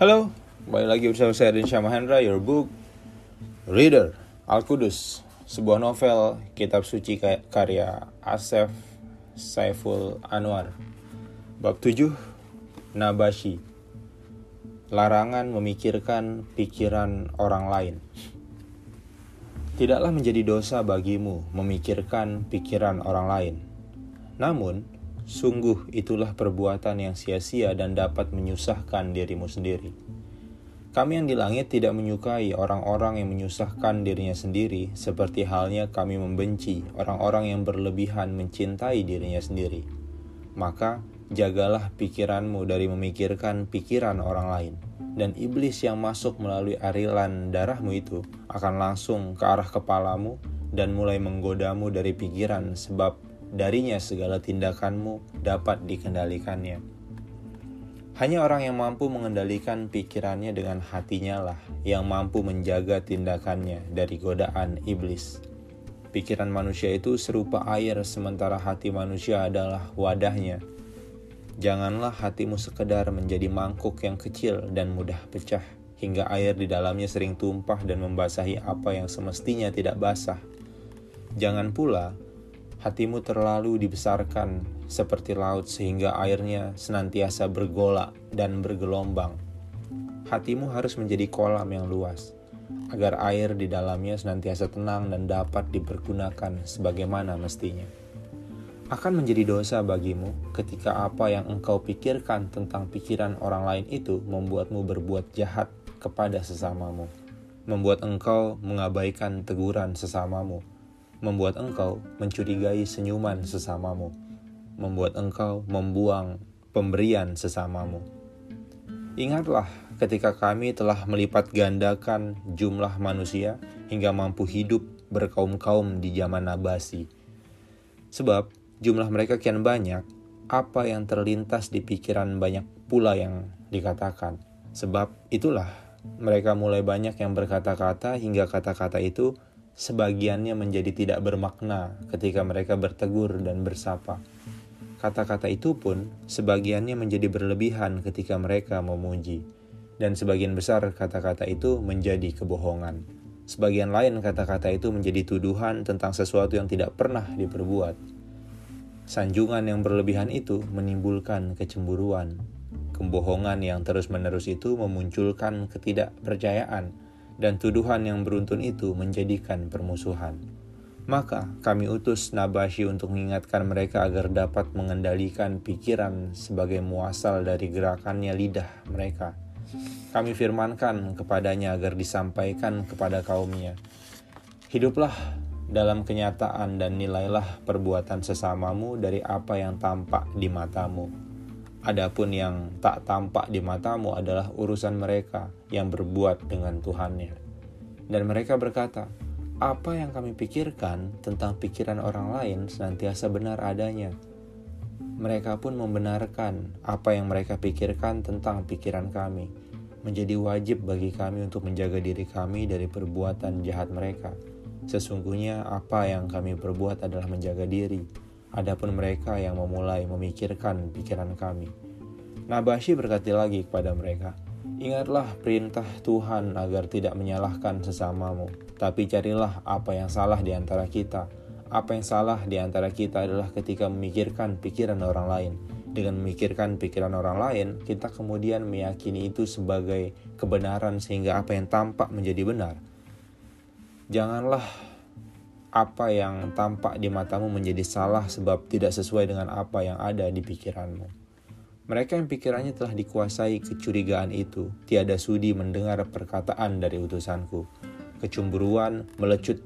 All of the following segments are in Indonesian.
Halo, kembali lagi bersama saya Rinsya Mahendra, your book reader, Al-Qudus, sebuah novel kitab suci karya Asef Saiful Anwar. Bab 7, Nabashi, larangan memikirkan pikiran orang lain. Tidaklah menjadi dosa bagimu memikirkan pikiran orang lain. Namun, Sungguh itulah perbuatan yang sia-sia dan dapat menyusahkan dirimu sendiri. Kami yang di langit tidak menyukai orang-orang yang menyusahkan dirinya sendiri, seperti halnya kami membenci orang-orang yang berlebihan mencintai dirinya sendiri. Maka, jagalah pikiranmu dari memikirkan pikiran orang lain, dan iblis yang masuk melalui arilan darahmu itu akan langsung ke arah kepalamu dan mulai menggodamu dari pikiran sebab darinya segala tindakanmu dapat dikendalikannya. Hanya orang yang mampu mengendalikan pikirannya dengan hatinya lah yang mampu menjaga tindakannya dari godaan iblis. Pikiran manusia itu serupa air sementara hati manusia adalah wadahnya. Janganlah hatimu sekedar menjadi mangkuk yang kecil dan mudah pecah hingga air di dalamnya sering tumpah dan membasahi apa yang semestinya tidak basah. Jangan pula hatimu terlalu dibesarkan seperti laut sehingga airnya senantiasa bergolak dan bergelombang. Hatimu harus menjadi kolam yang luas, agar air di dalamnya senantiasa tenang dan dapat dipergunakan sebagaimana mestinya. Akan menjadi dosa bagimu ketika apa yang engkau pikirkan tentang pikiran orang lain itu membuatmu berbuat jahat kepada sesamamu, membuat engkau mengabaikan teguran sesamamu, membuat engkau mencurigai senyuman sesamamu, membuat engkau membuang pemberian sesamamu. Ingatlah ketika kami telah melipat gandakan jumlah manusia hingga mampu hidup berkaum-kaum di zaman Nabasi. Sebab jumlah mereka kian banyak, apa yang terlintas di pikiran banyak pula yang dikatakan. Sebab itulah mereka mulai banyak yang berkata-kata hingga kata-kata itu sebagiannya menjadi tidak bermakna ketika mereka bertegur dan bersapa. Kata-kata itu pun sebagiannya menjadi berlebihan ketika mereka memuji, dan sebagian besar kata-kata itu menjadi kebohongan. Sebagian lain kata-kata itu menjadi tuduhan tentang sesuatu yang tidak pernah diperbuat. Sanjungan yang berlebihan itu menimbulkan kecemburuan. Kebohongan yang terus-menerus itu memunculkan ketidakpercayaan dan tuduhan yang beruntun itu menjadikan permusuhan. Maka kami utus Nabashi untuk mengingatkan mereka agar dapat mengendalikan pikiran sebagai muasal dari gerakannya lidah mereka. Kami firmankan kepadanya agar disampaikan kepada kaumnya. Hiduplah dalam kenyataan dan nilailah perbuatan sesamamu dari apa yang tampak di matamu Adapun yang tak tampak di matamu adalah urusan mereka yang berbuat dengan Tuhannya. Dan mereka berkata, apa yang kami pikirkan tentang pikiran orang lain senantiasa benar adanya. Mereka pun membenarkan apa yang mereka pikirkan tentang pikiran kami. Menjadi wajib bagi kami untuk menjaga diri kami dari perbuatan jahat mereka. Sesungguhnya apa yang kami perbuat adalah menjaga diri Adapun mereka yang memulai memikirkan pikiran kami. Nabashi berkati lagi kepada mereka, Ingatlah perintah Tuhan agar tidak menyalahkan sesamamu, tapi carilah apa yang salah di antara kita. Apa yang salah di antara kita adalah ketika memikirkan pikiran orang lain. Dengan memikirkan pikiran orang lain, kita kemudian meyakini itu sebagai kebenaran sehingga apa yang tampak menjadi benar. Janganlah apa yang tampak di matamu menjadi salah sebab tidak sesuai dengan apa yang ada di pikiranmu. Mereka yang pikirannya telah dikuasai kecurigaan itu, tiada sudi mendengar perkataan dari utusanku. Kecumburuan melecut,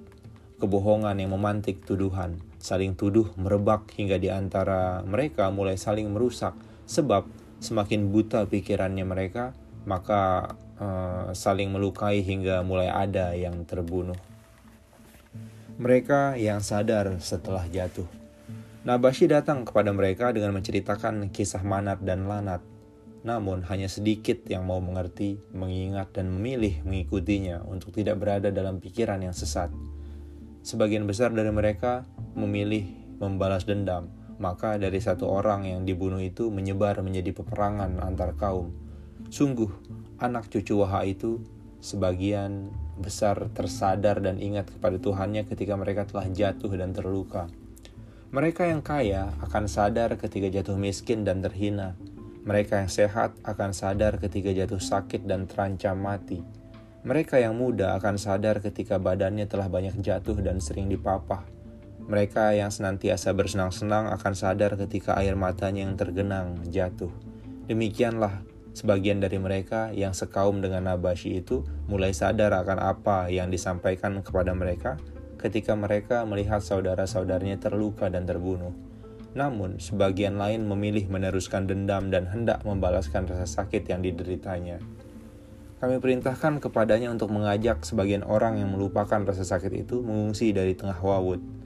kebohongan yang memantik tuduhan, saling tuduh merebak hingga di antara mereka mulai saling merusak, sebab semakin buta pikirannya mereka, maka uh, saling melukai hingga mulai ada yang terbunuh mereka yang sadar setelah jatuh. Nabashi datang kepada mereka dengan menceritakan kisah Manat dan Lanat. Namun hanya sedikit yang mau mengerti, mengingat dan memilih mengikutinya untuk tidak berada dalam pikiran yang sesat. Sebagian besar dari mereka memilih membalas dendam, maka dari satu orang yang dibunuh itu menyebar menjadi peperangan antar kaum. Sungguh, anak cucu Waha itu sebagian besar tersadar dan ingat kepada Tuhannya ketika mereka telah jatuh dan terluka. Mereka yang kaya akan sadar ketika jatuh miskin dan terhina. Mereka yang sehat akan sadar ketika jatuh sakit dan terancam mati. Mereka yang muda akan sadar ketika badannya telah banyak jatuh dan sering dipapah. Mereka yang senantiasa bersenang-senang akan sadar ketika air matanya yang tergenang jatuh. Demikianlah Sebagian dari mereka yang sekaum dengan Nabashi itu mulai sadar akan apa yang disampaikan kepada mereka ketika mereka melihat saudara-saudaranya terluka dan terbunuh. Namun, sebagian lain memilih meneruskan dendam dan hendak membalaskan rasa sakit yang dideritanya. Kami perintahkan kepadanya untuk mengajak sebagian orang yang melupakan rasa sakit itu mengungsi dari tengah Wawud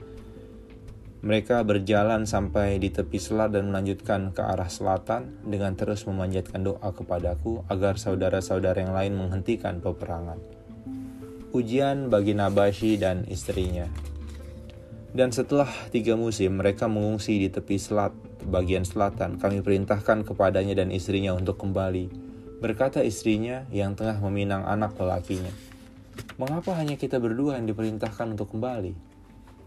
mereka berjalan sampai di tepi selat dan melanjutkan ke arah selatan dengan terus memanjatkan doa kepadaku agar saudara-saudara yang lain menghentikan peperangan. Ujian bagi Nabashi dan istrinya. Dan setelah tiga musim mereka mengungsi di tepi selat bagian selatan, kami perintahkan kepadanya dan istrinya untuk kembali. Berkata istrinya yang tengah meminang anak lelakinya, Mengapa hanya kita berdua yang diperintahkan untuk kembali?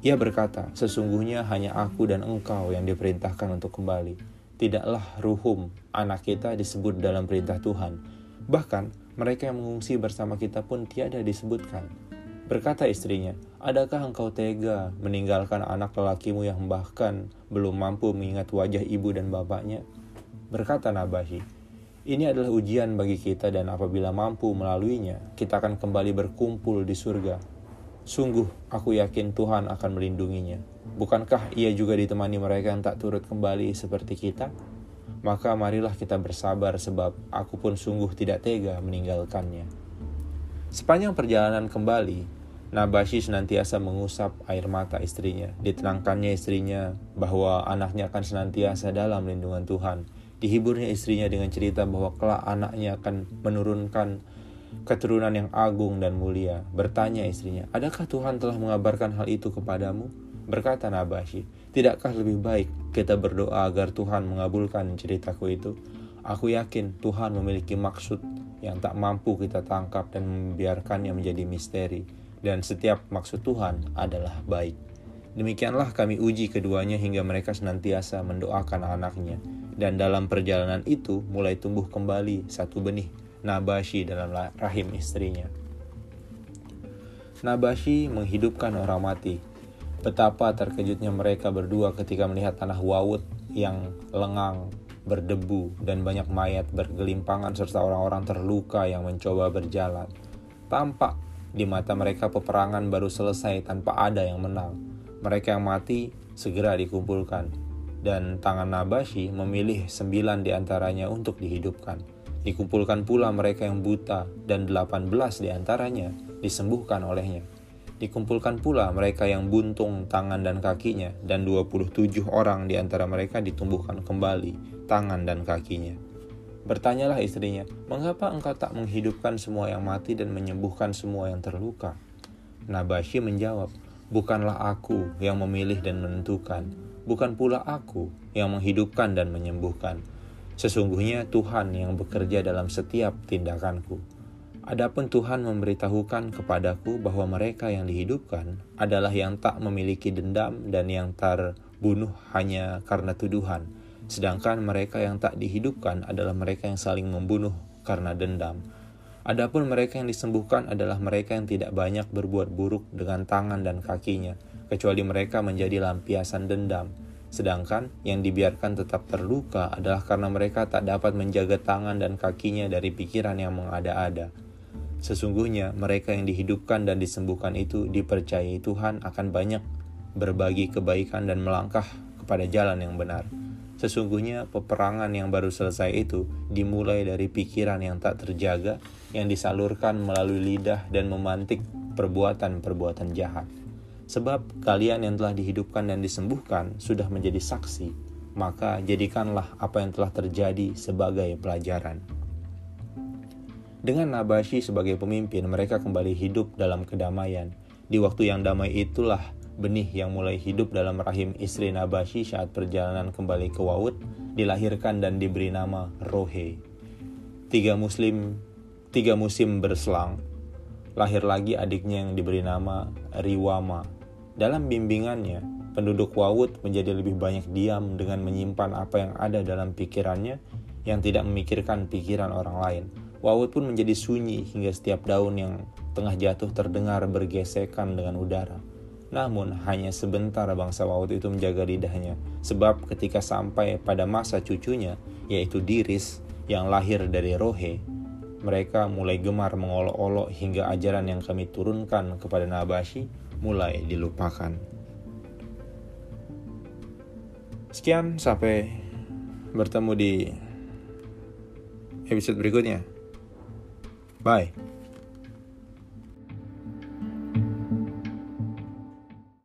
Ia berkata, sesungguhnya hanya aku dan engkau yang diperintahkan untuk kembali. Tidaklah ruhum, anak kita disebut dalam perintah Tuhan. Bahkan, mereka yang mengungsi bersama kita pun tiada disebutkan. Berkata istrinya, adakah engkau tega meninggalkan anak lelakimu yang bahkan belum mampu mengingat wajah ibu dan bapaknya? Berkata Nabahi, ini adalah ujian bagi kita dan apabila mampu melaluinya, kita akan kembali berkumpul di surga Sungguh, aku yakin Tuhan akan melindunginya. Bukankah ia juga ditemani mereka yang tak turut kembali seperti kita? Maka marilah kita bersabar sebab aku pun sungguh tidak tega meninggalkannya. Sepanjang perjalanan kembali, Nabashi senantiasa mengusap air mata istrinya. Ditenangkannya istrinya bahwa anaknya akan senantiasa dalam lindungan Tuhan. Dihiburnya istrinya dengan cerita bahwa kelak anaknya akan menurunkan keturunan yang agung dan mulia. Bertanya istrinya, adakah Tuhan telah mengabarkan hal itu kepadamu? Berkata Nabashi, tidakkah lebih baik kita berdoa agar Tuhan mengabulkan ceritaku itu? Aku yakin Tuhan memiliki maksud yang tak mampu kita tangkap dan membiarkannya menjadi misteri. Dan setiap maksud Tuhan adalah baik. Demikianlah kami uji keduanya hingga mereka senantiasa mendoakan anaknya. Dan dalam perjalanan itu mulai tumbuh kembali satu benih Nabashi dalam rahim istrinya. Nabashi menghidupkan orang mati. Betapa terkejutnya mereka berdua ketika melihat tanah Wawut yang lengang, berdebu, dan banyak mayat bergelimpangan serta orang-orang terluka yang mencoba berjalan. Tampak di mata mereka peperangan baru selesai tanpa ada yang menang. Mereka yang mati segera dikumpulkan, dan tangan Nabashi memilih sembilan di antaranya untuk dihidupkan. Dikumpulkan pula mereka yang buta dan 18 di antaranya disembuhkan olehnya. Dikumpulkan pula mereka yang buntung tangan dan kakinya dan 27 orang di antara mereka ditumbuhkan kembali tangan dan kakinya. Bertanyalah istrinya, mengapa engkau tak menghidupkan semua yang mati dan menyembuhkan semua yang terluka? Nabashi menjawab, bukanlah aku yang memilih dan menentukan, bukan pula aku yang menghidupkan dan menyembuhkan, Sesungguhnya Tuhan yang bekerja dalam setiap tindakanku. Adapun Tuhan memberitahukan kepadaku bahwa mereka yang dihidupkan adalah yang tak memiliki dendam dan yang terbunuh hanya karena tuduhan, sedangkan mereka yang tak dihidupkan adalah mereka yang saling membunuh karena dendam. Adapun mereka yang disembuhkan adalah mereka yang tidak banyak berbuat buruk dengan tangan dan kakinya, kecuali mereka menjadi lampiasan dendam Sedangkan yang dibiarkan tetap terluka adalah karena mereka tak dapat menjaga tangan dan kakinya dari pikiran yang mengada-ada. Sesungguhnya mereka yang dihidupkan dan disembuhkan itu dipercayai Tuhan akan banyak berbagi kebaikan dan melangkah kepada jalan yang benar. Sesungguhnya peperangan yang baru selesai itu dimulai dari pikiran yang tak terjaga yang disalurkan melalui lidah dan memantik perbuatan-perbuatan jahat. Sebab kalian yang telah dihidupkan dan disembuhkan sudah menjadi saksi, maka jadikanlah apa yang telah terjadi sebagai pelajaran. Dengan Nabashi sebagai pemimpin, mereka kembali hidup dalam kedamaian. Di waktu yang damai itulah benih yang mulai hidup dalam rahim istri Nabashi saat perjalanan kembali ke Wawud dilahirkan dan diberi nama Rohe. tiga muslim tiga musim berselang, lahir lagi adiknya yang diberi nama Riwama. Dalam bimbingannya, penduduk Wawut menjadi lebih banyak diam dengan menyimpan apa yang ada dalam pikirannya yang tidak memikirkan pikiran orang lain. Wawut pun menjadi sunyi hingga setiap daun yang tengah jatuh terdengar bergesekan dengan udara. Namun hanya sebentar bangsa Wawut itu menjaga lidahnya, sebab ketika sampai pada masa cucunya, yaitu Diris, yang lahir dari Rohe, mereka mulai gemar mengolok-olok hingga ajaran yang kami turunkan kepada Nabashi mulai dilupakan. Sekian, sampai bertemu di episode berikutnya. Bye.